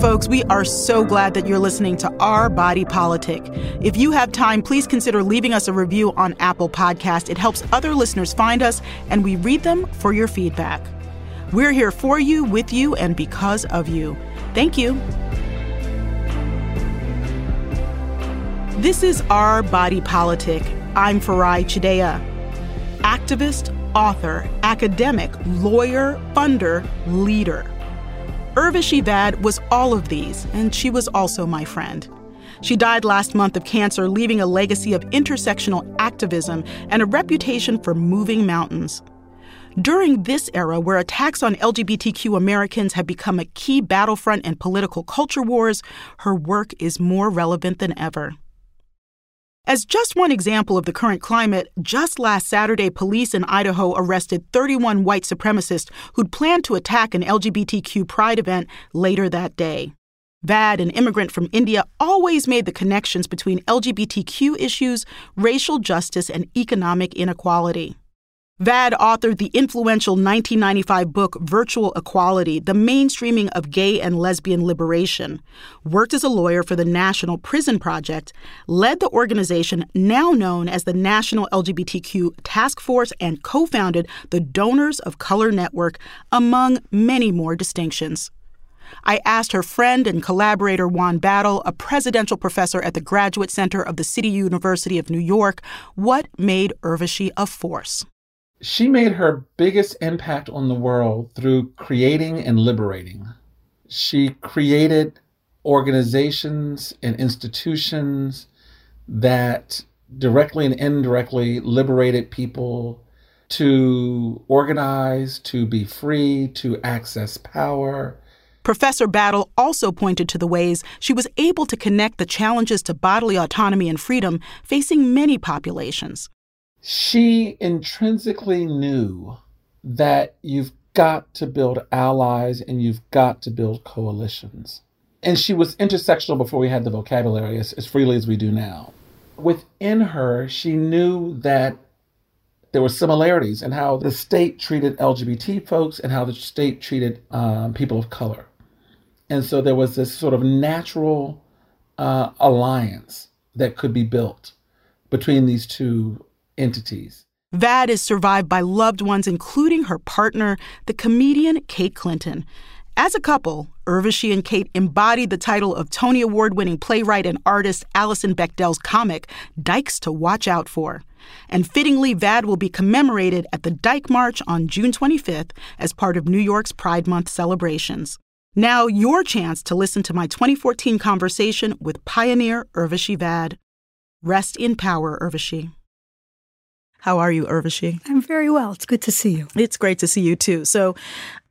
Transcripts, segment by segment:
Folks. We are so glad that you're listening to Our Body Politic. If you have time, please consider leaving us a review on Apple Podcast. It helps other listeners find us, and we read them for your feedback. We're here for you, with you, and because of you. Thank you. This is Our Body Politic. I'm Farai Chideya. Activist, author, academic, lawyer, funder, leader. Urvashi Vaid was all of these, and she was also my friend. She died last month of cancer, leaving a legacy of intersectional activism and a reputation for moving mountains. During this era, where attacks on LGBTQ Americans have become a key battlefront in political culture wars, her work is more relevant than ever. As just one example of the current climate, just last Saturday, police in Idaho arrested 31 white supremacists who'd planned to attack an LGBTQ pride event later that day. Vaid, an immigrant from India, always made the connections between LGBTQ issues, racial justice, and economic inequality. Vaid authored the influential 1995 book Virtual Equality The Mainstreaming of Gay and Lesbian Liberation, worked as a lawyer for the National Prison Project, led the organization now known as the National LGBTQ Task Force, and co founded the Donors of Color Network, among many more distinctions. I asked her friend and collaborator Juan Battle, a presidential professor at the Graduate Center of the City University of New York, what made Urvashi a force she made her biggest impact on the world through creating and liberating. She created organizations and institutions that directly and indirectly liberated people to organize, to be free, to access power. Professor Battle also pointed to the ways she was able to connect the challenges to bodily autonomy and freedom facing many populations she intrinsically knew that you've got to build allies and you've got to build coalitions. And she was intersectional before we had the vocabulary as, as freely as we do now. Within her, she knew that there were similarities in how the state treated LGBT folks and how the state treated um, people of color. And so there was this sort of natural uh, alliance that could be built between these two entities. Vaid is survived by loved ones, including her partner, the comedian Kate Clinton. As a couple, Urvashi and Kate embodied the title of Tony Award winning playwright and artist Alison Bechdel's comic, Dykes to Watch Out For. And fittingly, Vaid will be commemorated at the Dyke March on June 25th as part of New York's Pride Month celebrations. Now, your chance to listen to my 2014 conversation with pioneer Urvashi Vaid. Rest in power, Urvashi. How are you, Urvashi? I'm very well. It's good to see you. It's great to see you too. So,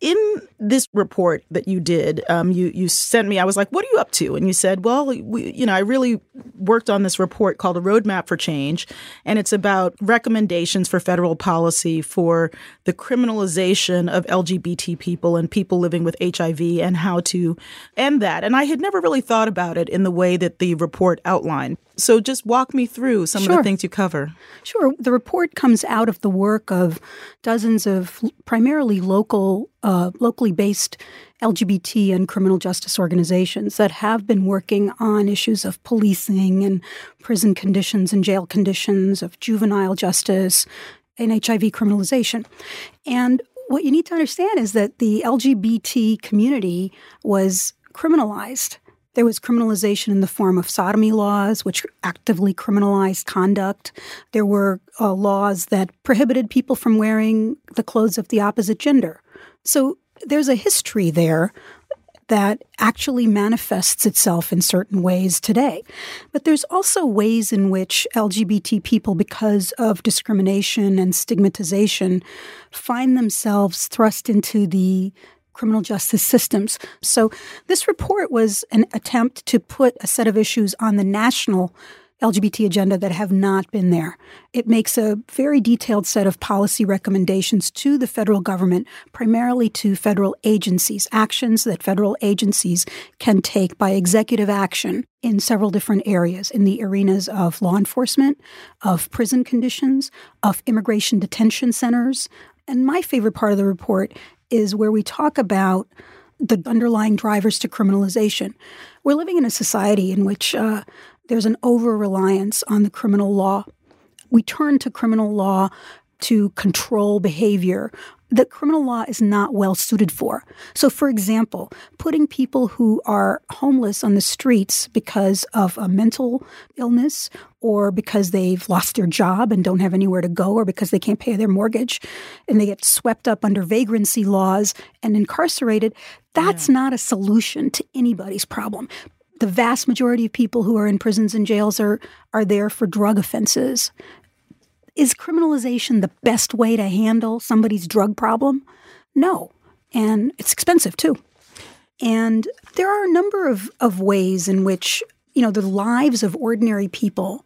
in this report that you did, um, you you sent me. I was like, "What are you up to?" And you said, "Well, we, you know, I really worked on this report called a Roadmap for Change, and it's about recommendations for federal policy for the criminalization of LGBT people and people living with HIV and how to end that." And I had never really thought about it in the way that the report outlined. So, just walk me through some sure. of the things you cover. Sure. The report comes out of the work of dozens of primarily local uh, locally based LGBT and criminal justice organizations that have been working on issues of policing and prison conditions and jail conditions, of juvenile justice and HIV criminalization. And what you need to understand is that the LGBT community was criminalized. There was criminalization in the form of sodomy laws, which actively criminalized conduct. There were uh, laws that prohibited people from wearing the clothes of the opposite gender. So there's a history there that actually manifests itself in certain ways today. But there's also ways in which LGBT people, because of discrimination and stigmatization, find themselves thrust into the criminal justice systems. So this report was an attempt to put a set of issues on the national LGBT agenda that have not been there. It makes a very detailed set of policy recommendations to the federal government, primarily to federal agencies, actions that federal agencies can take by executive action in several different areas in the arenas of law enforcement, of prison conditions, of immigration detention centers. And my favorite part of the report is where we talk about the underlying drivers to criminalization. We're living in a society in which uh, there's an over reliance on the criminal law. We turn to criminal law to control behavior that criminal law is not well suited for. So, for example, putting people who are homeless on the streets because of a mental illness or because they've lost their job and don't have anywhere to go or because they can't pay their mortgage and they get swept up under vagrancy laws and incarcerated, that's yeah. not a solution to anybody's problem. The vast majority of people who are in prisons and jails are, are there for drug offenses. Is criminalization the best way to handle somebody's drug problem? No. And it's expensive too. And there are a number of, of ways in which, you know, the lives of ordinary people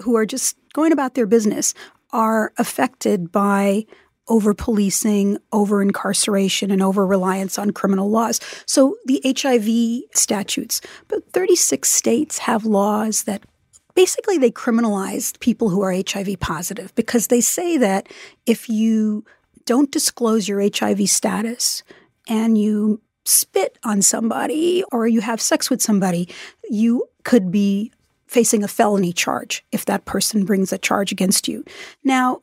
who are just going about their business are affected by over policing, over incarceration, and over reliance on criminal laws. So the HIV statutes, but 36 states have laws that basically they criminalized people who are HIV positive because they say that if you don't disclose your HIV status and you spit on somebody or you have sex with somebody, you could be facing a felony charge if that person brings a charge against you. Now,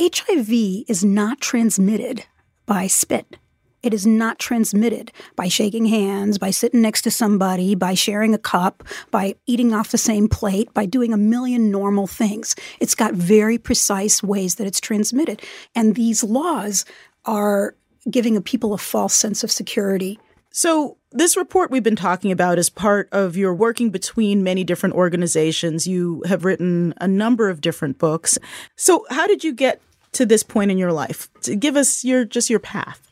HIV is not transmitted by spit. It is not transmitted by shaking hands, by sitting next to somebody, by sharing a cup, by eating off the same plate, by doing a million normal things. It's got very precise ways that it's transmitted. And these laws are giving people a false sense of security. So, this report we've been talking about is part of your working between many different organizations. You have written a number of different books. So, how did you get to this point in your life? To give us your just your path.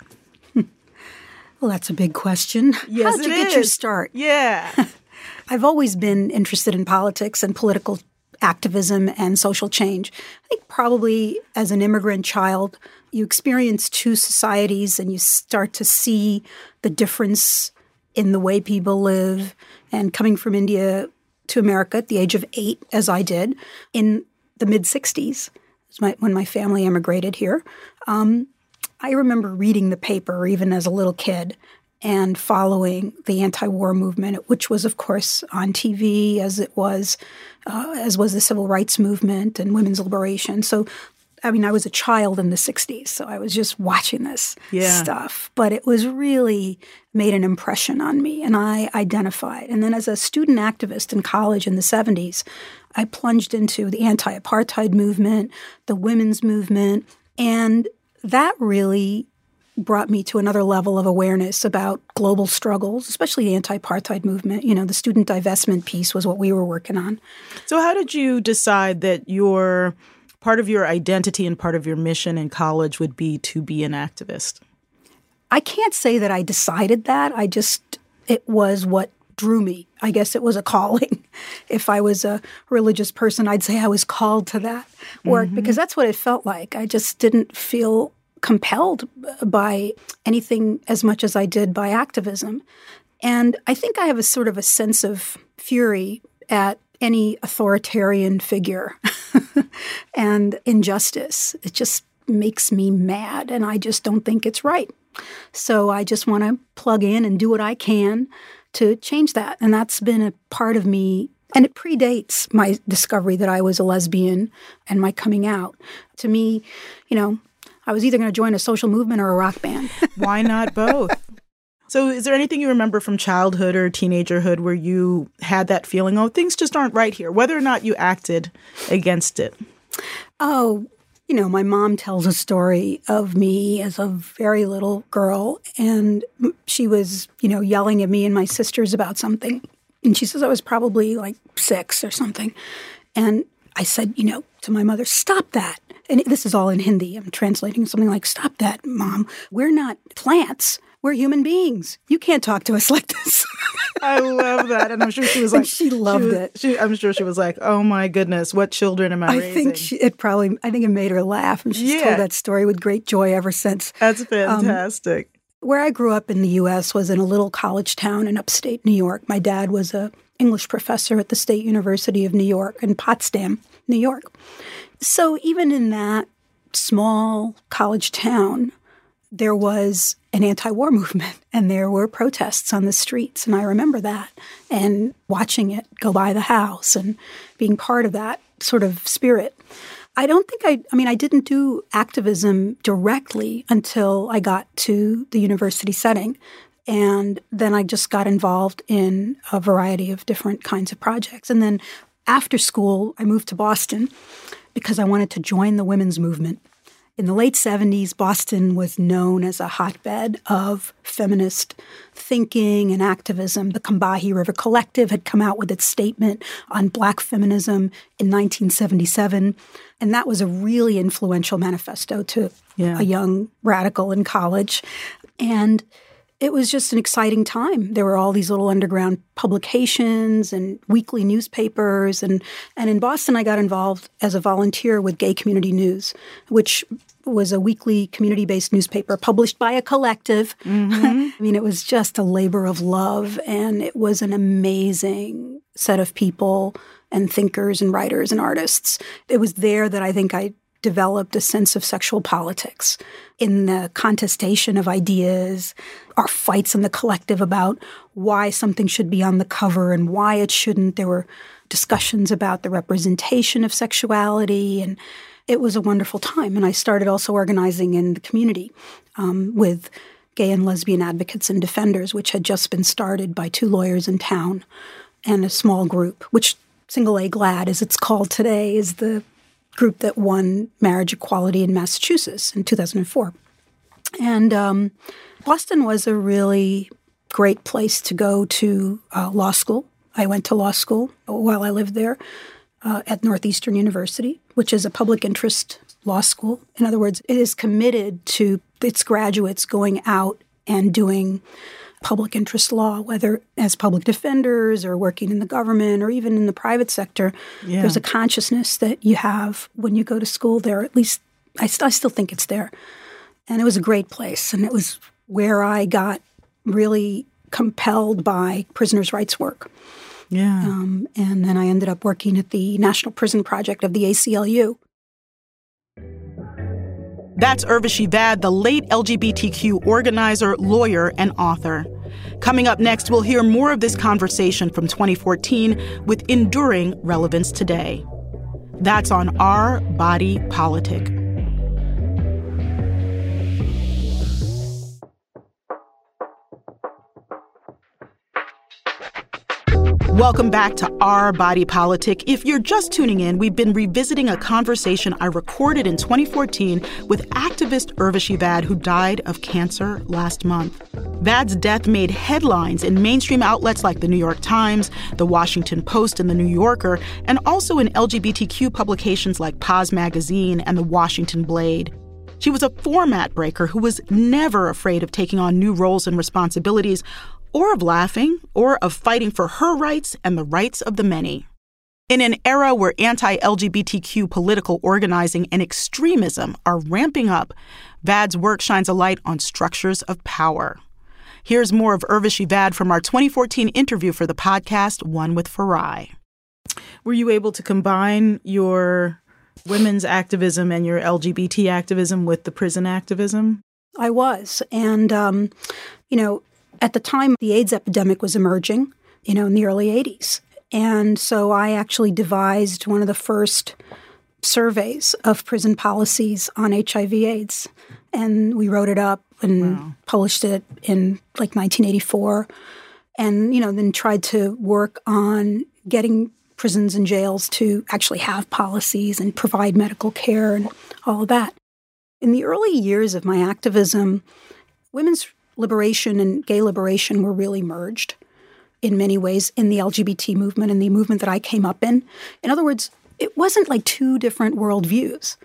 Well, that's a big question. Yes, How did you is. get your start? Yeah. I've always been interested in politics and political activism and social change. I think probably as an immigrant child, you experience two societies and you start to see the difference in the way people live. And coming from India to America at the age of eight, as I did in the mid 60s, when my family immigrated here, um, I remember reading the paper even as a little kid and following the anti-war movement, which was, of course, on TV as it was, uh, as was the civil rights movement and women's liberation. So, I mean, I was a child in the '60s, so I was just watching this yeah. stuff. But it was really made an impression on me, and I identified. And then, as a student activist in college in the '70s, I plunged into the anti-apartheid movement, the women's movement, and that really brought me to another level of awareness about global struggles, especially the anti apartheid movement. You know, the student divestment piece was what we were working on. So, how did you decide that your part of your identity and part of your mission in college would be to be an activist? I can't say that I decided that. I just, it was what drew me. I guess it was a calling. if I was a religious person, I'd say I was called to that work mm-hmm. because that's what it felt like. I just didn't feel compelled by anything as much as I did by activism. And I think I have a sort of a sense of fury at any authoritarian figure and injustice. It just makes me mad, and I just don't think it's right. So I just want to plug in and do what I can to change that. And that's been a part of me. And it predates my discovery that I was a lesbian and my coming out. To me, you know, I was either going to join a social movement or a rock band. Why not both? So, is there anything you remember from childhood or teenagerhood where you had that feeling, oh, things just aren't right here, whether or not you acted against it? Oh, you know, my mom tells a story of me as a very little girl, and she was, you know, yelling at me and my sisters about something. And she says I was probably like six or something. And I said, you know, to my mother, stop that. And this is all in Hindi. I'm translating something like, stop that, mom. We're not plants. We're human beings. You can't talk to us like this. I love that, and I'm sure she was like, she loved she was, it. She, I'm sure she was like, "Oh my goodness, what children am I?" I raising? think she, it probably. I think it made her laugh, and she's yeah. told that story with great joy ever since. That's um, fantastic. Um, where I grew up in the U.S. was in a little college town in upstate New York. My dad was a English professor at the State University of New York in Potsdam, New York. So even in that small college town, there was an anti war movement and there were protests on the streets. And I remember that and watching it go by the house and being part of that sort of spirit. I don't think I, I mean, I didn't do activism directly until I got to the university setting. And then I just got involved in a variety of different kinds of projects. And then after school, I moved to Boston because I wanted to join the women's movement. In the late 70s, Boston was known as a hotbed of feminist thinking and activism. The Combahee River Collective had come out with its statement on black feminism in 1977. And that was a really influential manifesto to yeah. a young radical in college. And it was just an exciting time. There were all these little underground publications and weekly newspapers and and in Boston I got involved as a volunteer with Gay Community News, which was a weekly community-based newspaper published by a collective. Mm-hmm. I mean, it was just a labor of love and it was an amazing set of people and thinkers and writers and artists. It was there that I think I developed a sense of sexual politics in the contestation of ideas, our fights in the collective about why something should be on the cover and why it shouldn't. There were discussions about the representation of sexuality, and it was a wonderful time. And I started also organizing in the community um, with gay and lesbian advocates and defenders, which had just been started by two lawyers in town and a small group, which Single A GLAD, as it's called today, is the group that won marriage equality in Massachusetts in 2004. And um, Boston was a really great place to go to uh, law school. I went to law school while I lived there uh, at Northeastern University, which is a public interest law school. In other words, it is committed to its graduates going out and doing public interest law, whether as public defenders or working in the government or even in the private sector. Yeah. There's a consciousness that you have when you go to school there. At least I, st- I still think it's there. And it was a great place. And it was where I got really compelled by prisoners' rights work. Yeah. Um, and then I ended up working at the National Prison Project of the ACLU. That's Urvashi Vaid, the late LGBTQ organizer, lawyer, and author. Coming up next, we'll hear more of this conversation from 2014 with enduring relevance today. That's on Our Body Politic. Welcome back to Our Body Politic. If you're just tuning in, we've been revisiting a conversation I recorded in 2014 with activist Urvashi Vaid, who died of cancer last month. Vaid's death made headlines in mainstream outlets like the New York Times, the Washington Post, and the New Yorker, and also in LGBTQ publications like Paz Magazine and the Washington Blade. She was a format breaker who was never afraid of taking on new roles and responsibilities, or of laughing, or of fighting for her rights and the rights of the many. In an era where anti LGBTQ political organizing and extremism are ramping up, Vaid's work shines a light on structures of power. Here's more of Urvashi Vaid from our 2014 interview for the podcast, One with Farai. Were you able to combine your women's activism and your LGBT activism with the prison activism? I was. And, um, you know, at the time, the AIDS epidemic was emerging, you know, in the early 80s. And so I actually devised one of the first surveys of prison policies on HIV AIDS. And we wrote it up and wow. published it in like 1984. And, you know, then tried to work on getting prisons and jails to actually have policies and provide medical care and all of that. In the early years of my activism, women's liberation and gay liberation were really merged in many ways in the LGBT movement and the movement that I came up in. In other words, it wasn't like two different worldviews.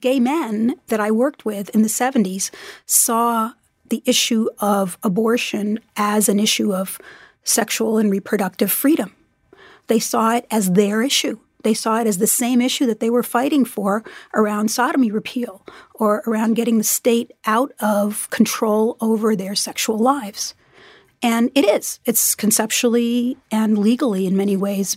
Gay men that I worked with in the 70s saw the issue of abortion as an issue of sexual and reproductive freedom. They saw it as their issue. They saw it as the same issue that they were fighting for around sodomy repeal or around getting the state out of control over their sexual lives. And it is. It's conceptually and legally, in many ways,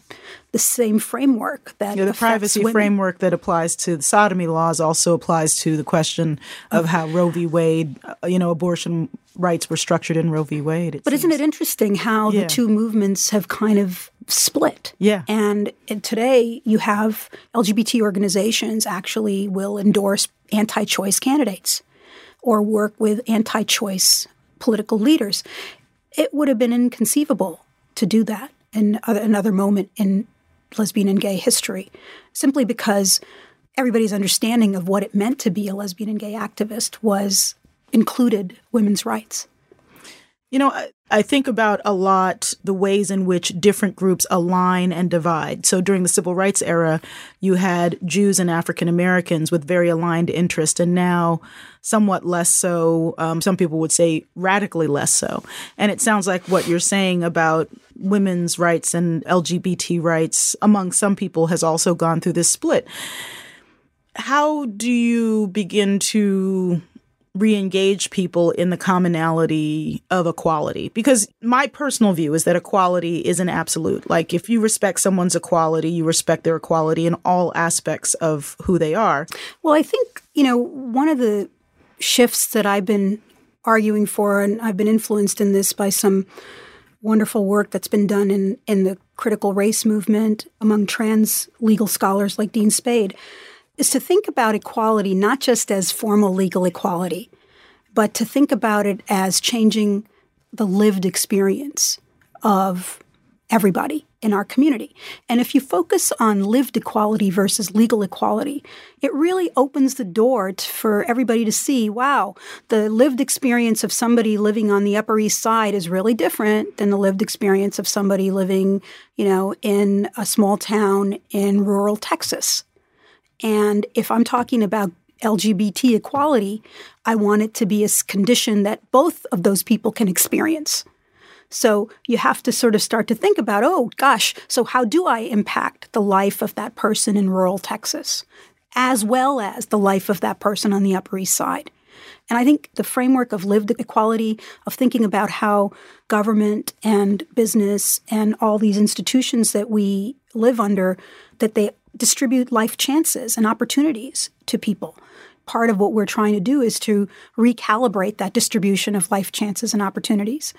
the same framework that yeah, the privacy women. framework that applies to the sodomy laws also applies to the question of how Roe v. Wade, uh, you know, abortion rights were structured in Roe v. Wade. But seems. isn't it interesting how yeah. the two movements have kind of split? Yeah. And, and today you have LGBT organizations actually will endorse anti-choice candidates or work with anti-choice political leaders. It would have been inconceivable to do that in another moment in lesbian and gay history, simply because everybody's understanding of what it meant to be a lesbian and gay activist was included women's rights. You know, I think about a lot the ways in which different groups align and divide. So during the civil rights era, you had Jews and African Americans with very aligned interests, and now somewhat less so. Um, some people would say radically less so. And it sounds like what you're saying about women's rights and LGBT rights among some people has also gone through this split. How do you begin to re-engage people in the commonality of equality. Because my personal view is that equality is an absolute. Like if you respect someone's equality you respect their equality in all aspects of who they are. Well i think you know one of the shifts that i've been arguing for and i've been influenced in this by some wonderful work that's been done in in the critical race movement among trans legal scholars like dean spade is to think about equality not just as formal legal equality, but to think about it as changing the lived experience of everybody in our community. And if you focus on lived equality versus legal equality, it really opens the door to, for everybody to see wow, the lived experience of somebody living on the Upper East Side is really different than the lived experience of somebody living, you know, in a small town in rural Texas. And if I'm talking about LGBT equality, I want it to be a condition that both of those people can experience. So you have to sort of start to think about, oh gosh, so how do I impact the life of that person in rural Texas, as well as the life of that person on the Upper East Side? And I think the framework of lived equality, of thinking about how government and business and all these institutions that we live under, that they distribute life chances and opportunities to people. Part of what we're trying to do is to recalibrate that distribution of life chances and opportunities.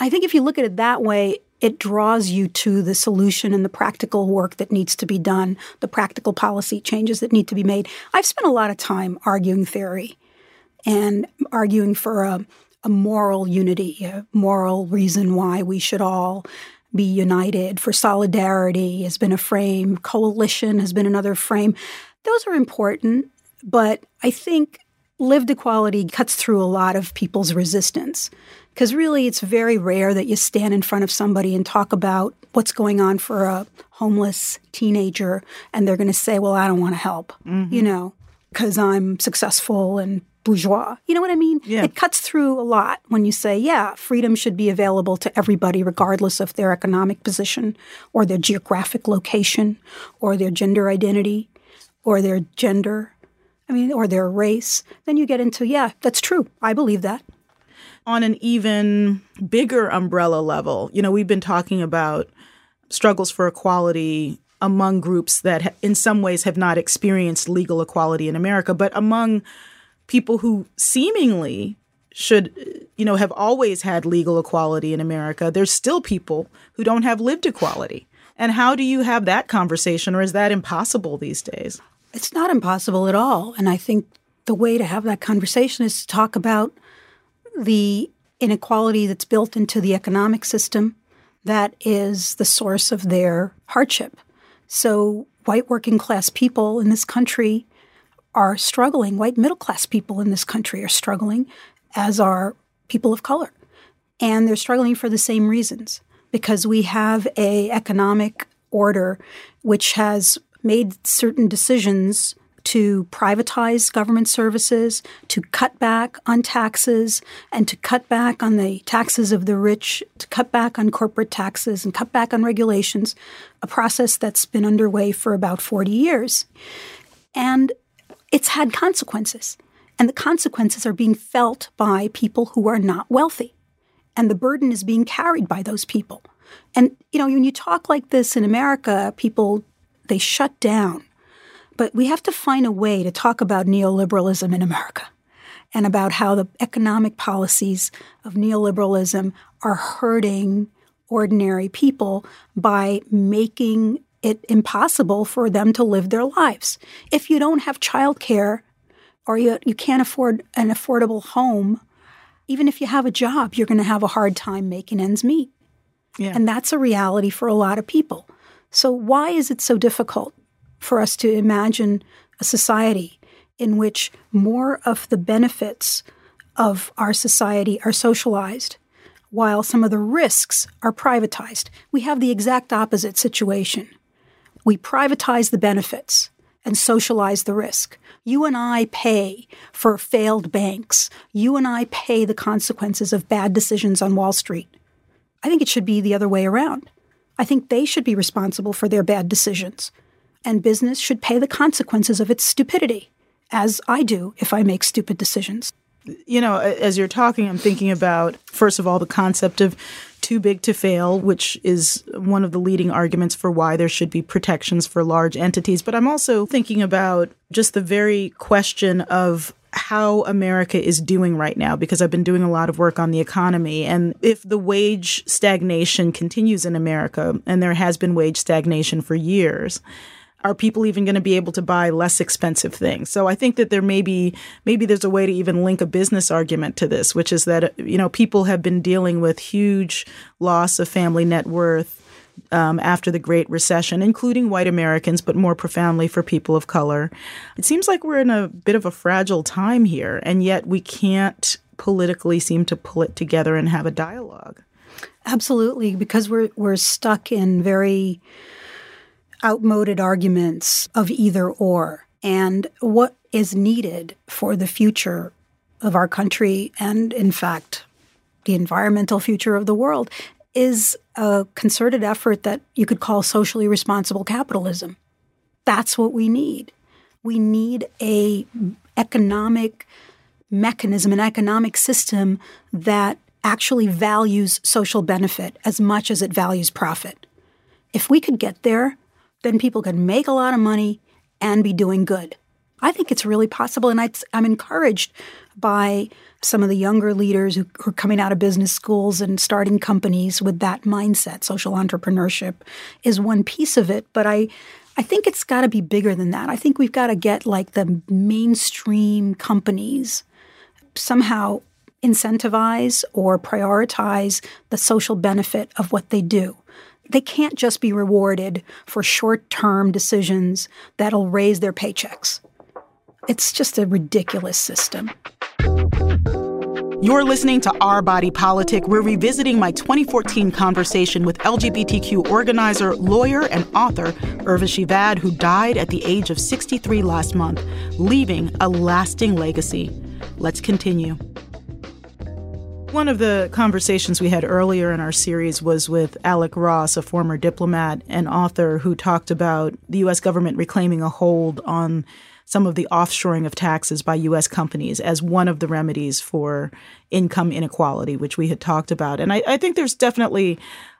I think if you look at it that way, it draws you to the solution and the practical work that needs to be done, the practical policy changes that need to be made. I've spent a lot of time arguing theory and arguing for a, a moral unity, a moral reason why we should all be united, for solidarity has been a frame, coalition has been another frame. Those are important, but I think lived equality cuts through a lot of people's resistance. Because really, it's very rare that you stand in front of somebody and talk about what's going on for a homeless teenager, and they're going to say, Well, I don't want to help, mm-hmm. you know, because I'm successful and bourgeois. You know what I mean? Yeah. It cuts through a lot when you say, yeah, freedom should be available to everybody, regardless of their economic position or their geographic location or their gender identity or their gender, I mean, or their race. Then you get into, yeah, that's true. I believe that. On an even bigger umbrella level, you know, we've been talking about struggles for equality among groups that in some ways have not experienced legal equality in America, but among people who seemingly should you know have always had legal equality in America there's still people who don't have lived equality. And how do you have that conversation or is that impossible these days? It's not impossible at all. And i think the way to have that conversation is to talk about the inequality that's built into the economic system that is the source of their hardship. So white working class people in this country are struggling. White middle class people in this country are struggling, as are people of color. And they're struggling for the same reasons because we have a economic order which has made certain decisions to privatize government services, to cut back on taxes, and to cut back on the taxes of the rich, to cut back on corporate taxes, and cut back on regulations, a process that's been underway for about 40 years. And it's had consequences. And the consequences are being felt by people who are not wealthy. and the burden is being carried by those people. And you know, when you talk like this in America, people they shut down. But we have to find a way to talk about neoliberalism in America and about how the economic policies of neoliberalism are hurting ordinary people by making it impossible for them to live their lives. If you don't have childcare or you, you can't afford an affordable home, even if you have a job, you're going to have a hard time making ends meet. Yeah. And that's a reality for a lot of people. So, why is it so difficult for us to imagine a society in which more of the benefits of our society are socialized while some of the risks are privatized? We have the exact opposite situation. We privatize the benefits and socialize the risk. You and I pay for failed banks. You and I pay the consequences of bad decisions on Wall Street. I think it should be the other way around. I think they should be responsible for their bad decisions, and business should pay the consequences of its stupidity, as I do if I make stupid decisions. You know, as you're talking, I'm thinking about, first of all, the concept of too big to fail, which is one of the leading arguments for why there should be protections for large entities. But I'm also thinking about just the very question of how America is doing right now because I've been doing a lot of work on the economy. And if the wage stagnation continues in America, and there has been wage stagnation for years, are people even going to be able to buy less expensive things? So I think that there may be maybe there's a way to even link a business argument to this, which is that you know people have been dealing with huge loss of family net worth um, after the Great Recession, including white Americans, but more profoundly for people of color. It seems like we're in a bit of a fragile time here, and yet we can't politically seem to pull it together and have a dialogue. Absolutely, because we're we're stuck in very outmoded arguments of either or. And what is needed for the future of our country and, in fact, the environmental future of the world is a concerted effort that you could call socially responsible capitalism. That's what we need. We need a economic mechanism, an economic system that actually values social benefit as much as it values profit. If we could get there, then people can make a lot of money and be doing good. I think it's really possible, and I'm encouraged by some of the younger leaders who, are coming out of business schools and starting companies with that mindset. Social entrepreneurship is one piece of it, but I, I think it's got to be bigger than that. I think we've got to get like the mainstream companies somehow incentivize or prioritize the social benefit of what they do they can't just be rewarded for short term decisions that'll raise their paychecks. It's just a ridiculous system. You're listening to Our Body Politic. We're revisiting my 2014 conversation with LGBTQ organizer, lawyer, and author Urvashi Vaid, who died at the age of 63 last month, leaving a lasting legacy. Let's continue. One of the conversations we had earlier in our series was with Alec Ross, a former diplomat and author who talked about the U.S. government reclaiming a hold on some of the offshoring of taxes by U.S. companies as one of the remedies for income inequality, which we had talked about. And I, I think there's definitely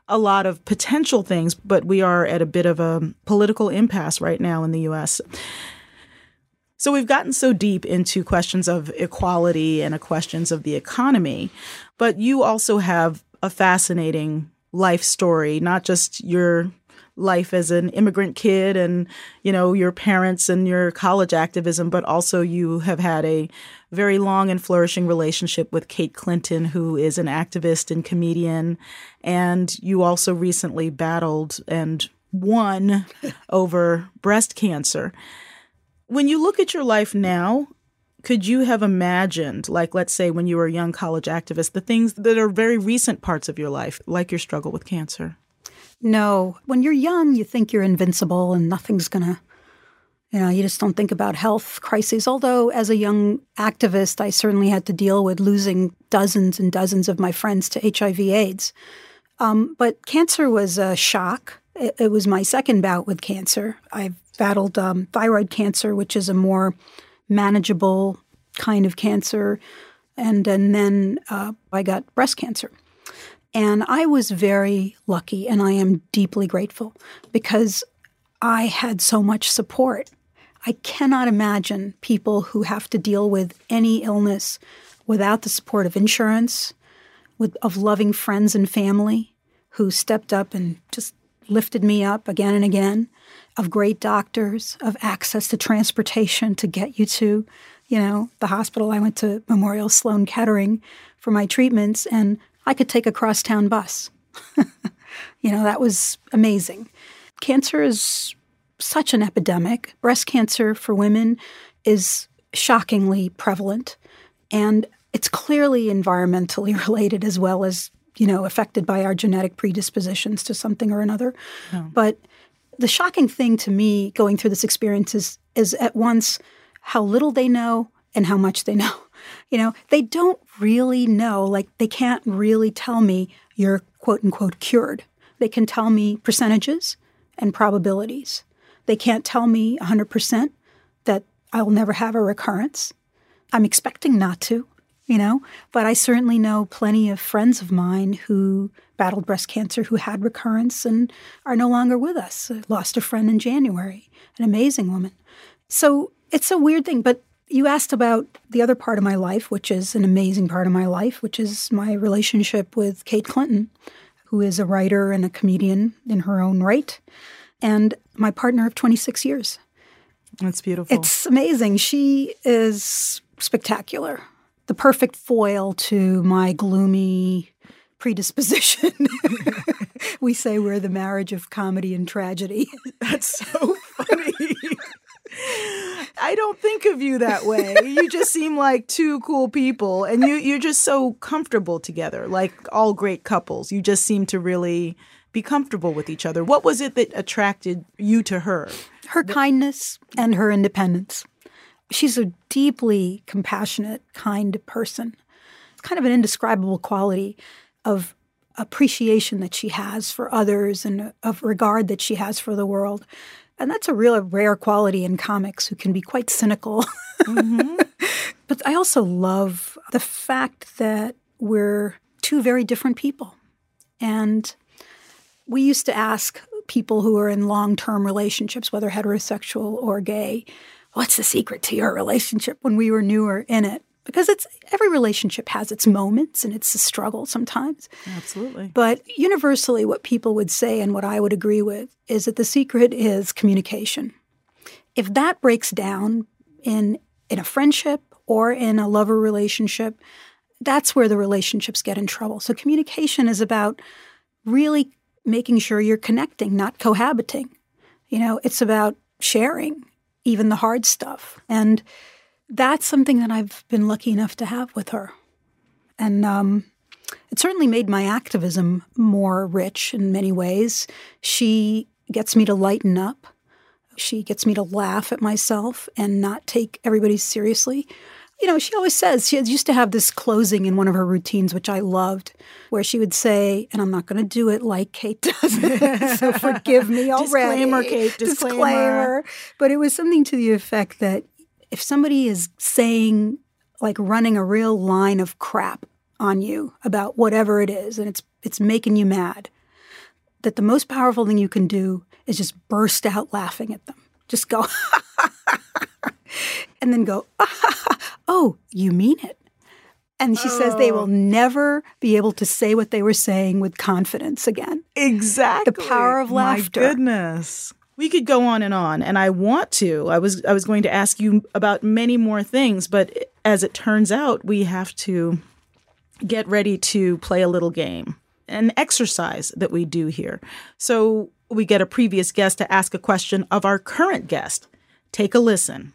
a lot of potential things, but we are at a bit of a political impasse right now in the U.S. So we've gotten so deep into questions of equality and questions of the economy, but you also have a fascinating life story, not just your life as an immigrant kid and you know your parents and your college activism but also you have had a very long and flourishing relationship with Kate Clinton who is an activist and comedian and you also recently battled and won over breast cancer when you look at your life now, could you have imagined, like, let's say when you were a young college activist, the things that are very recent parts of your life, like your struggle with cancer? No. When you're young, you think you're invincible and nothing's going to, you know, you just don't think about health crises. Although, as a young activist, I certainly had to deal with losing dozens and dozens of my friends to HIV/AIDS. Um, but cancer was a shock. It, it was my second bout with cancer. I've battled um, thyroid cancer, which is a more manageable kind of cancer, and and then uh, I got breast cancer. And I was very lucky and I am deeply grateful because I had so much support. I cannot imagine people who have to deal with any illness without the support of insurance, with, of loving friends and family who stepped up and just lifted me up again and again, of great doctors, of access to transportation to get you to, you know, the hospital. I went to Memorial Sloan Kettering for my treatments, and I could take a crosstown bus. you know, that was amazing. Cancer is such an epidemic. Breast cancer for women is shockingly prevalent. And it's clearly environmentally related as well as, you know, affected by our genetic predispositions to something or another. Oh. But the shocking thing to me going through this experience is, is at once how little they know and how much they know. You know, they don't really know, like, they can't really tell me you're quote unquote cured. They can tell me percentages and probabilities. They can't tell me 100% that I'll never have a recurrence. I'm expecting not to, you know, but I certainly know plenty of friends of mine who battled breast cancer who had recurrence and are no longer with us. I lost a friend in January, an amazing woman. So it's a weird thing, but you asked about the other part of my life, which is an amazing part of my life, which is my relationship with Kate Clinton, who is a writer and a comedian in her own right, and my partner of 26 years. That's beautiful. It's amazing. She is spectacular. The perfect foil to my gloomy predisposition. we say we're the marriage of comedy and tragedy. That's so funny. I don't think of you that way. You just seem like two cool people and you you're just so comfortable together, like all great couples. You just seem to really be comfortable with each other. What was it that attracted you to her? Her kindness and her independence. She's a deeply compassionate, kind person. It's kind of an indescribable quality of appreciation that she has for others and of regard that she has for the world. And that's a real rare quality in comics who can be quite cynical. Mm-hmm. but I also love the fact that we're two very different people. And we used to ask people who are in long term relationships, whether heterosexual or gay, what's the secret to your relationship when we were newer in it? Because it's every relationship has its moments and it's a struggle sometimes. Absolutely. But universally, what people would say and what I would agree with is that the secret is communication. If that breaks down in in a friendship or in a lover relationship, that's where the relationships get in trouble. So communication is about really making sure you're connecting, not cohabiting. You know, it's about sharing even the hard stuff. And that's something that I've been lucky enough to have with her. And um, it certainly made my activism more rich in many ways. She gets me to lighten up. She gets me to laugh at myself and not take everybody seriously you know, she always says she used to have this closing in one of her routines, which I loved, where she would say, and I'm not going to do it like Kate does so forgive me already. Disclaimer, Kate, disclaimer. disclaimer. But it was something to the effect that if somebody is saying, like running a real line of crap on you about whatever it is, and it's it's making you mad, that the most powerful thing you can do is just burst out laughing at them. Just go, and then go, oh, you mean it. And she oh. says they will oh. never be able to say what they were saying with confidence again. Exactly. The power of laughter. My goodness. We could go on and on, and I want to. I was I was going to ask you about many more things, but as it turns out, we have to get ready to play a little game, an exercise that we do here. So we get a previous guest to ask a question of our current guest. Take a listen.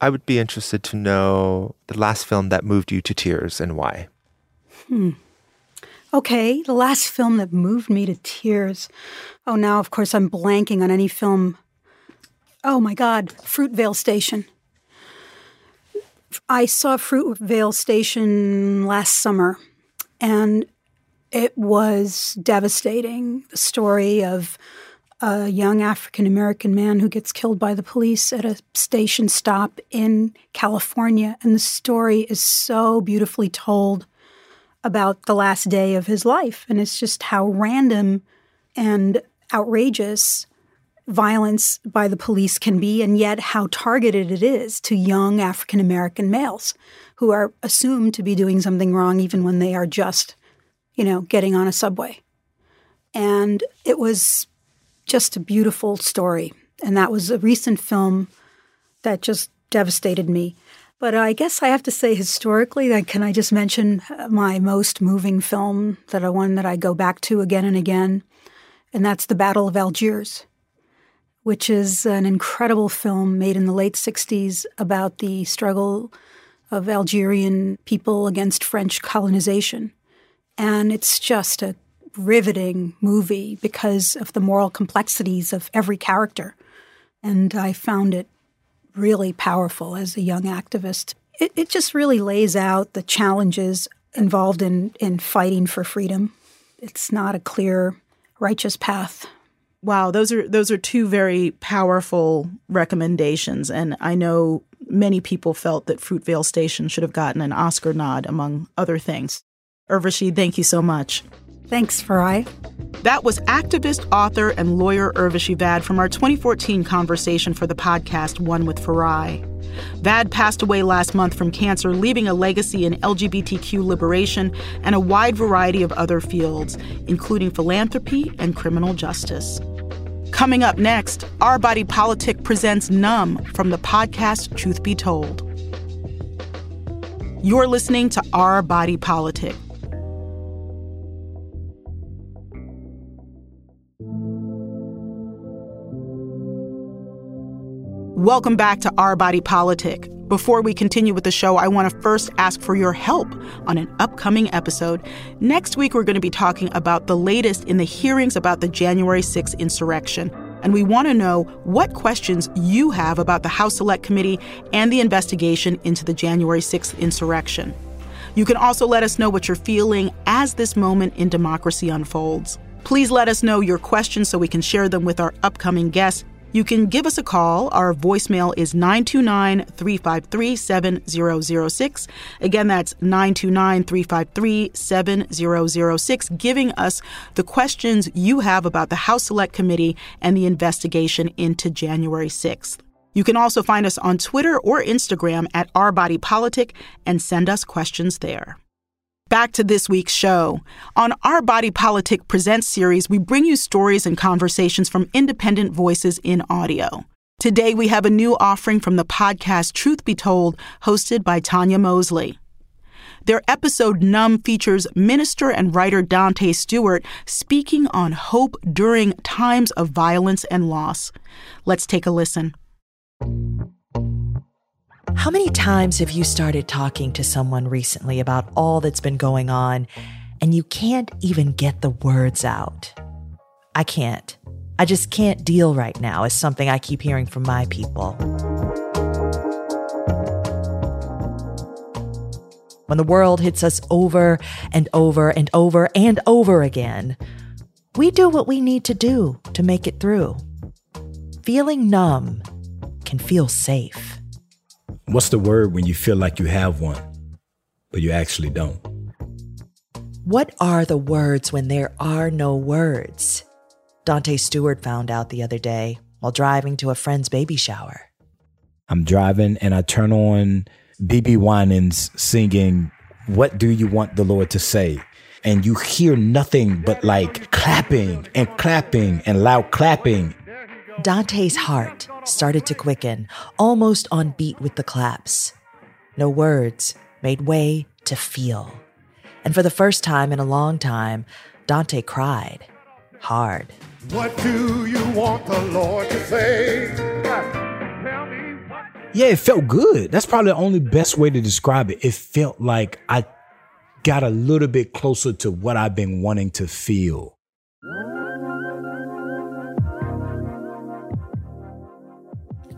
I would be interested to know the last film that moved you to tears and why. Hmm. Okay, the last film that moved me to tears. Oh, now, of course, I'm blanking on any film. Oh my God, Fruitvale Station. I saw Fruitvale Station last summer, and it was devastating. The story of a young African American man who gets killed by the police at a station stop in California. And the story is so beautifully told about the last day of his life. And it's just how random and outrageous violence by the police can be, and yet how targeted it is to young African American males who are assumed to be doing something wrong even when they are just, you know, getting on a subway. And it was just a beautiful story. And that was a recent film that just devastated me. But uh, I guess I have to say historically, that can I just mention uh, my most moving film that I one that I go back to again and again, and that's The Battle of Algiers, which is an incredible film made in the late 60s about the struggle of Algerian people against French colonization. And it's just a riveting movie because of the moral complexities of every character. And I found it really powerful as a young activist. It, it just really lays out the challenges involved in, in fighting for freedom. It's not a clear, righteous path. Wow, those are those are two very powerful recommendations, and I know many people felt that Fruitvale Station should have gotten an Oscar nod, among other things. Urvashi, thank you so much. Thanks, Farai. That was activist, author, and lawyer Urvashi Vaid from our 2014 conversation for the podcast One with Farai. Vaid passed away last month from cancer, leaving a legacy in LGBTQ liberation and a wide variety of other fields, including philanthropy and criminal justice. Coming up next, Our Body Politic presents Numb from the podcast Truth Be Told. You're listening to Our Body Politic. Welcome back to Our Body Politic. Before we continue with the show, I want to first ask for your help on an upcoming episode. Next week, we're going to be talking about the latest in the hearings about the January 6th insurrection. And we want to know what questions you have about the House Select Committee and the investigation into the January 6th insurrection. You can also let us know what you're feeling as this moment in democracy unfolds. Please let us know your questions so we can share them with our upcoming guests. You can give us a call. Our voicemail is 929 353 7006. Again, that's 929 353 7006, giving us the questions you have about the House Select Committee and the investigation into January 6th. You can also find us on Twitter or Instagram at Our Body Politic and send us questions there. Back to this week's show. On our Body Politic Presents series, we bring you stories and conversations from independent voices in audio. Today, we have a new offering from the podcast Truth Be Told, hosted by Tanya Mosley. Their episode Numb features minister and writer Dante Stewart speaking on hope during times of violence and loss. Let's take a listen. How many times have you started talking to someone recently about all that's been going on and you can't even get the words out? I can't. I just can't deal right now, is something I keep hearing from my people. When the world hits us over and over and over and over again, we do what we need to do to make it through. Feeling numb can feel safe. What's the word when you feel like you have one, but you actually don't? What are the words when there are no words? Dante Stewart found out the other day while driving to a friend's baby shower. I'm driving and I turn on BeBe Winans singing, What Do You Want the Lord to Say? And you hear nothing but like clapping and clapping and loud clapping. Dante's heart started to quicken, almost on beat with the claps. No words made way to feel. And for the first time in a long time, Dante cried hard. What do you want the Lord to say? Yeah, it felt good. That's probably the only best way to describe it. It felt like I got a little bit closer to what I've been wanting to feel.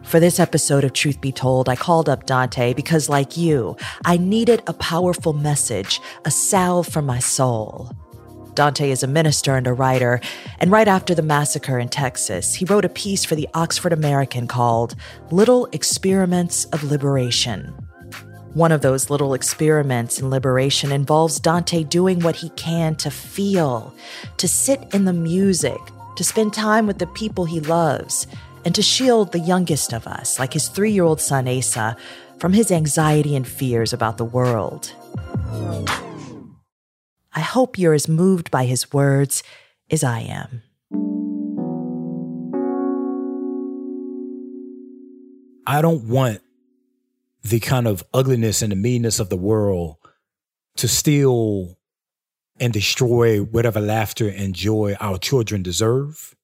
For this episode of Truth Be Told, I called up Dante because, like you, I needed a powerful message, a salve for my soul. Dante is a minister and a writer, and right after the massacre in Texas, he wrote a piece for the Oxford American called Little Experiments of Liberation. One of those little experiments in liberation involves Dante doing what he can to feel, to sit in the music, to spend time with the people he loves, and to shield the youngest of us, like his three year old son Asa, from his anxiety and fears about the world. I hope you're as moved by his words as I am. I don't want the kind of ugliness and the meanness of the world to steal and destroy whatever laughter and joy our children deserve.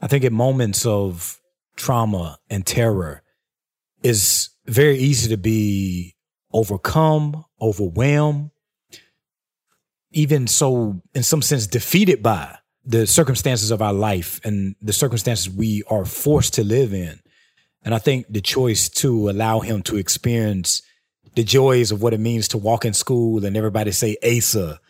I think in moments of trauma and terror it's very easy to be overcome, overwhelmed, even so, in some sense, defeated by the circumstances of our life and the circumstances we are forced to live in. And I think the choice to allow him to experience the joys of what it means to walk in school and everybody say Asa,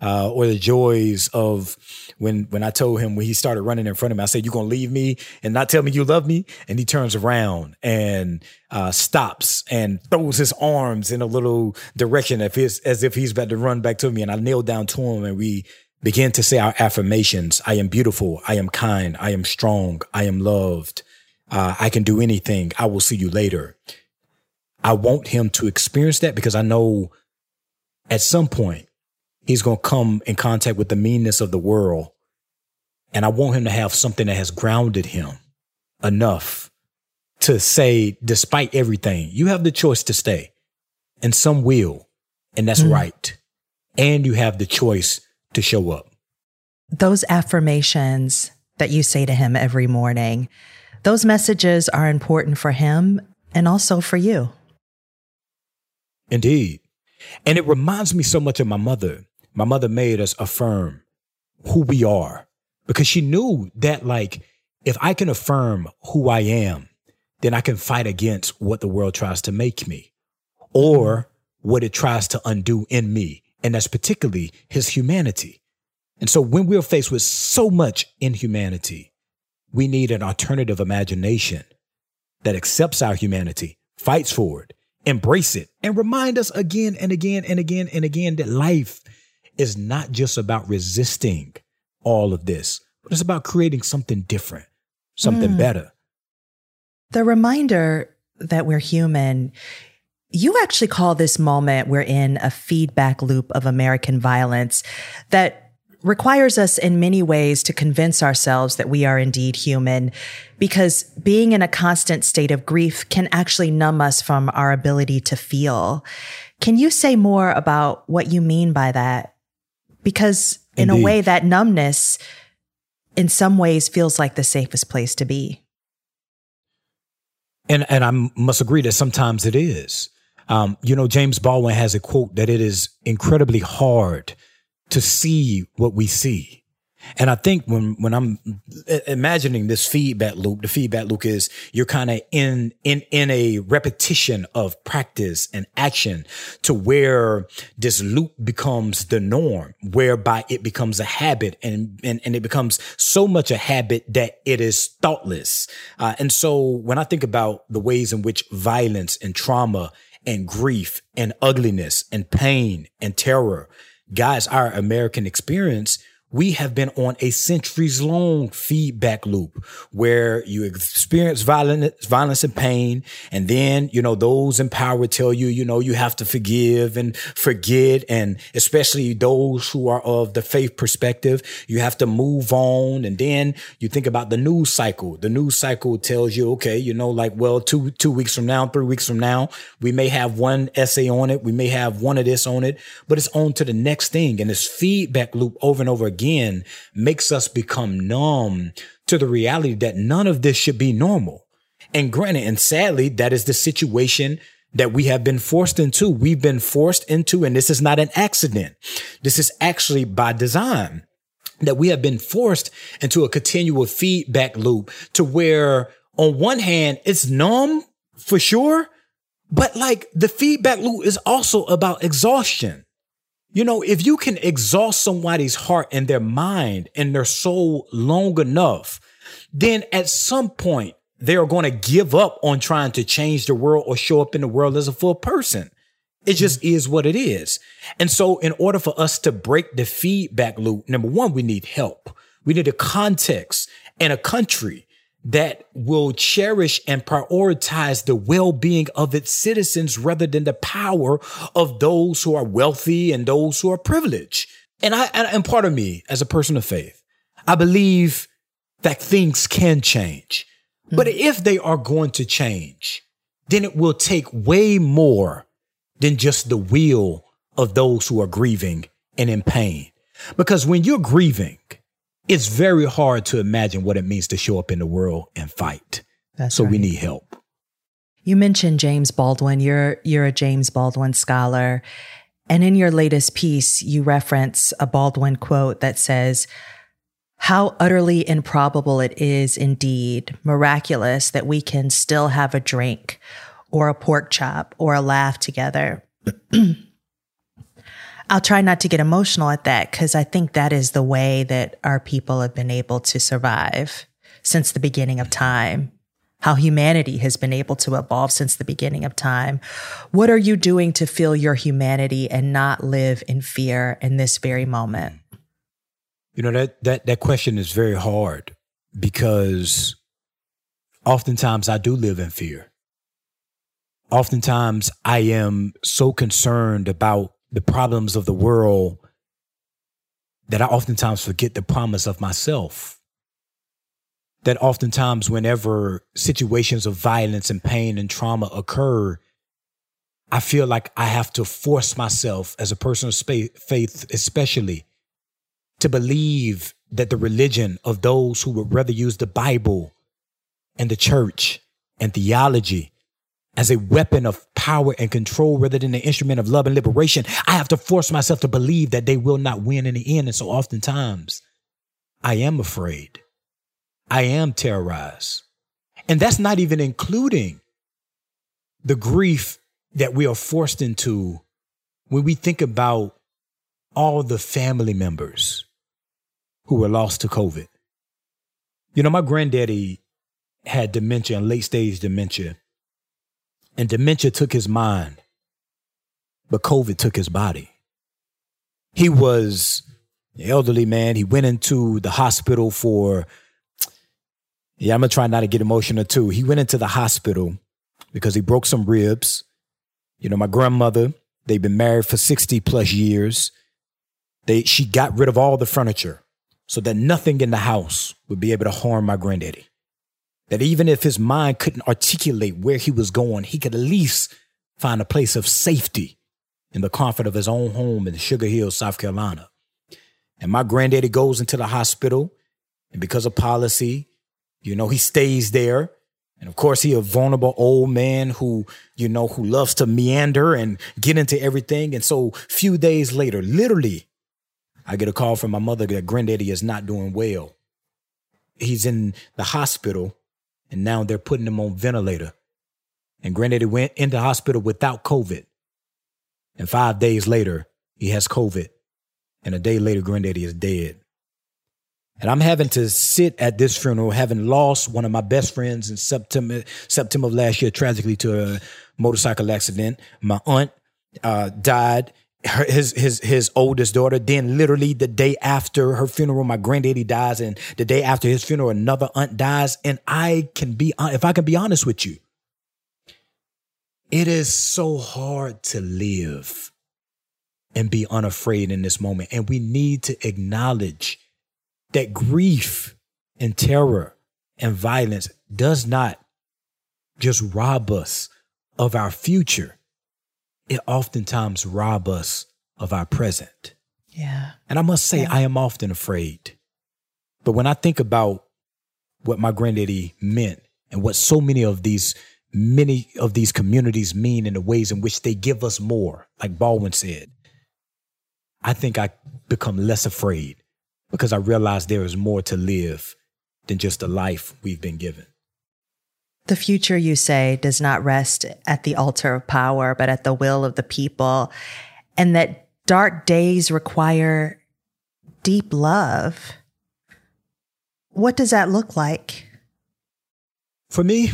uh, or the joys of when when I told him when he started running in front of me, I said, "You're gonna leave me and not tell me you love me?" And he turns around and uh, stops and throws his arms in a little direction if as if he's about to run back to me. And I kneel down to him and we begin to say our affirmations: "I am beautiful. I am kind. I am strong. I am loved. Uh, I can do anything. I will see you later." I want him to experience that because I know at some point he's going to come in contact with the meanness of the world. And I want him to have something that has grounded him enough to say, despite everything, you have the choice to stay and some will, and that's mm. right. And you have the choice to show up. Those affirmations that you say to him every morning, those messages are important for him and also for you. Indeed. And it reminds me so much of my mother my mother made us affirm who we are because she knew that like if I can affirm who I am, then I can fight against what the world tries to make me or what it tries to undo in me. And that's particularly his humanity. And so when we're faced with so much inhumanity, we need an alternative imagination that accepts our humanity, fights for it, embrace it, and remind us again and again and again and again that life is not just about resisting all of this, but it's about creating something different, something mm. better. The reminder that we're human, you actually call this moment we're in a feedback loop of American violence that requires us in many ways to convince ourselves that we are indeed human because being in a constant state of grief can actually numb us from our ability to feel. Can you say more about what you mean by that? Because in Indeed. a way that numbness in some ways feels like the safest place to be. And and i must agree that sometimes it is. Um, you know james baldwin has a quote that it is incredibly hard to see what we see and I think when when I'm imagining this feedback loop, the feedback loop is you're kind of in in in a repetition of practice and action to where this loop becomes the norm, whereby it becomes a habit and and, and it becomes so much a habit that it is thoughtless. Uh, and so when I think about the ways in which violence and trauma and grief and ugliness and pain and terror guys our American experience we have been on a centuries long feedback loop where you experience violence, violence and pain. And then, you know, those in power tell you, you know, you have to forgive and forget. And especially those who are of the faith perspective, you have to move on. And then you think about the news cycle. The news cycle tells you, okay, you know, like, well, two, two weeks from now, three weeks from now, we may have one essay on it. We may have one of this on it, but it's on to the next thing. And this feedback loop over and over again again makes us become numb to the reality that none of this should be normal. And granted, and sadly, that is the situation that we have been forced into. We've been forced into, and this is not an accident. This is actually by design that we have been forced into a continual feedback loop to where on one hand, it's numb for sure, but like the feedback loop is also about exhaustion. You know, if you can exhaust somebody's heart and their mind and their soul long enough, then at some point they are going to give up on trying to change the world or show up in the world as a full person. It just mm-hmm. is what it is. And so, in order for us to break the feedback loop, number one, we need help. We need a context and a country that will cherish and prioritize the well being of its citizens rather than the power of those who are wealthy and those who are privileged. And I, and part of me, as a person of faith, I believe that things can change. Mm-hmm. But if they are going to change, then it will take way more than just the will of those who are grieving and in pain. Because when you're grieving, it's very hard to imagine what it means to show up in the world and fight. That's so right. we need help. You mentioned James Baldwin. You're you're a James Baldwin scholar. And in your latest piece, you reference a Baldwin quote that says, How utterly improbable it is indeed, miraculous that we can still have a drink or a pork chop or a laugh together. I'll try not to get emotional at that because I think that is the way that our people have been able to survive since the beginning of time, how humanity has been able to evolve since the beginning of time. What are you doing to feel your humanity and not live in fear in this very moment? You know, that, that, that question is very hard because oftentimes I do live in fear. Oftentimes I am so concerned about the problems of the world that I oftentimes forget the promise of myself. That oftentimes, whenever situations of violence and pain and trauma occur, I feel like I have to force myself as a person of faith, especially, to believe that the religion of those who would rather use the Bible and the church and theology as a weapon of power and control rather than an instrument of love and liberation, I have to force myself to believe that they will not win in the end. And so oftentimes I am afraid. I am terrorized. And that's not even including the grief that we are forced into when we think about all the family members who were lost to COVID. You know, my granddaddy had dementia late stage dementia and dementia took his mind, but COVID took his body. He was an elderly man. He went into the hospital for, yeah, I'm gonna try not to get emotional too. He went into the hospital because he broke some ribs. You know, my grandmother, they've been married for 60 plus years. They, she got rid of all the furniture so that nothing in the house would be able to harm my granddaddy that even if his mind couldn't articulate where he was going, he could at least find a place of safety in the comfort of his own home in Sugar Hill, South Carolina. And my granddaddy goes into the hospital, and because of policy, you know, he stays there. And of course, he a vulnerable old man who, you know, who loves to meander and get into everything. And so few days later, literally, I get a call from my mother that granddaddy is not doing well. He's in the hospital and now they're putting him on ventilator. And granddaddy went into hospital without COVID. And five days later, he has COVID. And a day later, granddaddy is dead. And I'm having to sit at this funeral, having lost one of my best friends in September, September of last year, tragically to a motorcycle accident. My aunt uh, died her, his his his oldest daughter. Then literally the day after her funeral, my granddaddy dies, and the day after his funeral, another aunt dies. And I can be uh, if I can be honest with you, it is so hard to live and be unafraid in this moment. And we need to acknowledge that grief and terror and violence does not just rob us of our future it oftentimes rob us of our present. Yeah. And I must say, yeah. I am often afraid. But when I think about what my granddaddy meant and what so many of these many of these communities mean in the ways in which they give us more, like Baldwin said, I think I become less afraid because I realize there is more to live than just the life we've been given. The future, you say, does not rest at the altar of power, but at the will of the people. And that dark days require deep love. What does that look like? For me,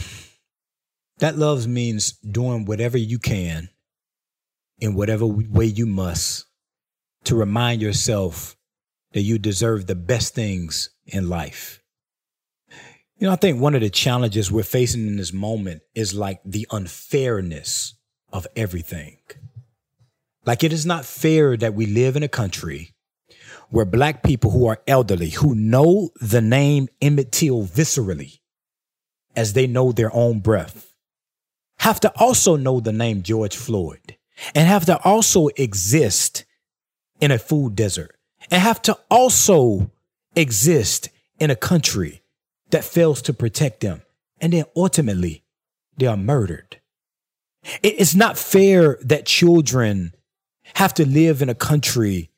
that love means doing whatever you can in whatever way you must to remind yourself that you deserve the best things in life. You know, I think one of the challenges we're facing in this moment is like the unfairness of everything. Like, it is not fair that we live in a country where black people who are elderly, who know the name Emmett Till viscerally as they know their own breath, have to also know the name George Floyd and have to also exist in a food desert and have to also exist in a country that fails to protect them. And then ultimately, they are murdered. It's not fair that children have to live in a country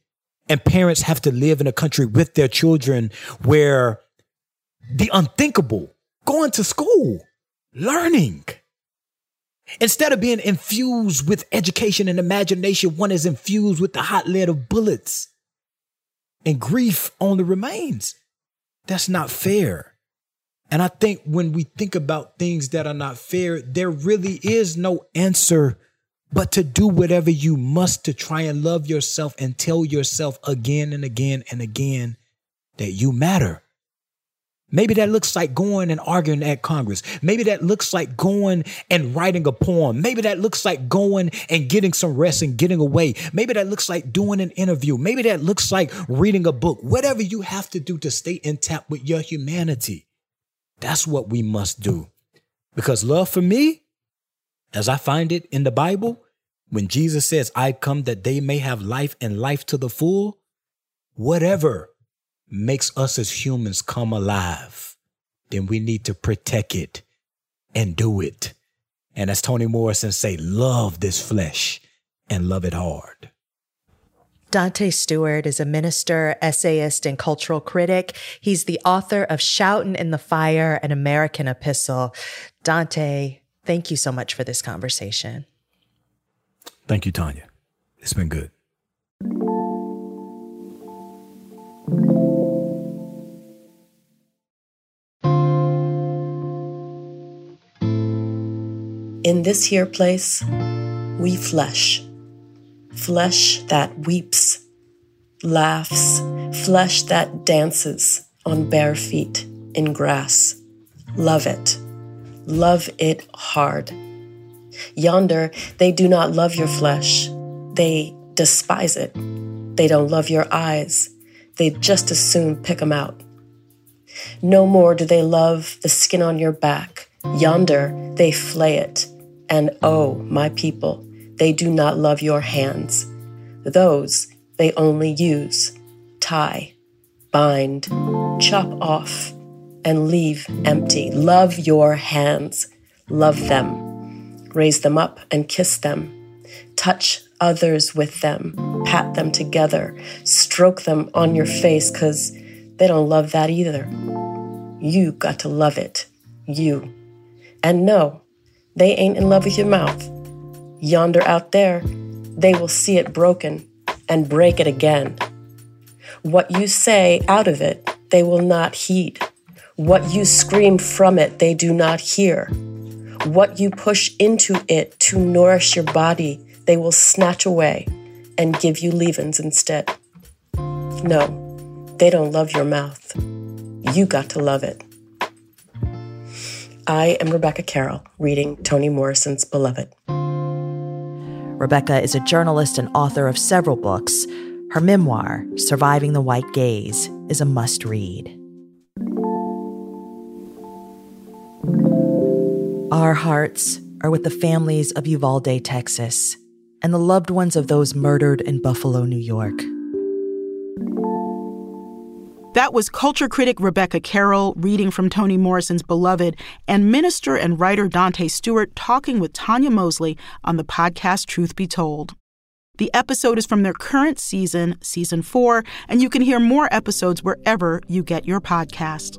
and parents have to live in a country with their children where the unthinkable, going to school, learning, instead of being infused with education and imagination, one is infused with the hot lead of bullets. And grief only remains. That's not fair. And I think when we think about things that are not fair, there really is no answer but to do whatever you must to try and love yourself and tell yourself again and again and again that you matter. Maybe that looks like going and arguing at Congress. Maybe that looks like going and writing a poem. Maybe that looks like going and getting some rest and getting away. Maybe that looks like doing an interview. Maybe that looks like reading a book. Whatever you have to do to stay intact with your humanity. That's what we must do. Because love for me, as I find it in the Bible, when Jesus says, I come that they may have life and life to the full, whatever makes us as humans come alive, then we need to protect it and do it. And as Toni Morrison say, love this flesh and love it hard. Dante Stewart is a minister, essayist, and cultural critic. He's the author of Shoutin' in the Fire, an American Epistle. Dante, thank you so much for this conversation. Thank you, Tanya. It's been good. In this here place, we flesh. Flesh that weeps, laughs, flesh that dances on bare feet in grass. Love it. Love it hard. Yonder, they do not love your flesh. They despise it. They don't love your eyes. They just as soon pick 'em out. No more do they love the skin on your back. Yonder, they flay it and oh, my people, they do not love your hands. Those they only use, tie, bind, chop off, and leave empty. Love your hands. Love them. Raise them up and kiss them. Touch others with them. Pat them together. Stroke them on your face because they don't love that either. You got to love it. You. And no, they ain't in love with your mouth. Yonder out there, they will see it broken and break it again. What you say out of it, they will not heed. What you scream from it, they do not hear. What you push into it to nourish your body, they will snatch away and give you leavings instead. No, they don't love your mouth. You got to love it. I am Rebecca Carroll, reading Toni Morrison's Beloved. Rebecca is a journalist and author of several books. Her memoir, Surviving the White Gaze, is a must read. Our hearts are with the families of Uvalde, Texas, and the loved ones of those murdered in Buffalo, New York. That was culture critic Rebecca Carroll reading from Toni Morrison's Beloved, and minister and writer Dante Stewart talking with Tanya Mosley on the podcast Truth Be Told. The episode is from their current season, season four, and you can hear more episodes wherever you get your podcast.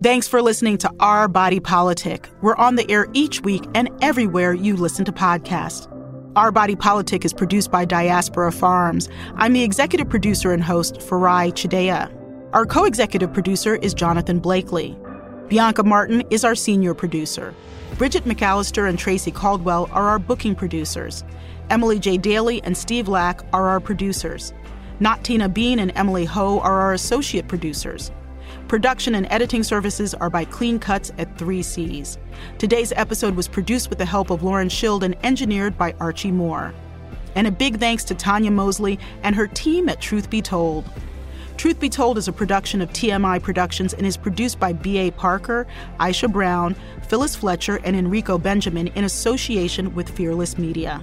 Thanks for listening to Our Body Politic. We're on the air each week and everywhere you listen to podcasts. Our Body Politic is produced by Diaspora Farms. I'm the executive producer and host, Farai Chideya. Our co executive producer is Jonathan Blakely. Bianca Martin is our senior producer. Bridget McAllister and Tracy Caldwell are our booking producers. Emily J. Daly and Steve Lack are our producers. Not Tina Bean and Emily Ho are our associate producers. Production and editing services are by Clean Cuts at 3Cs. Today's episode was produced with the help of Lauren Schild and engineered by Archie Moore. And a big thanks to Tanya Mosley and her team at Truth Be Told. Truth Be Told is a production of TMI Productions and is produced by B.A. Parker, Aisha Brown, Phyllis Fletcher, and Enrico Benjamin in association with Fearless Media.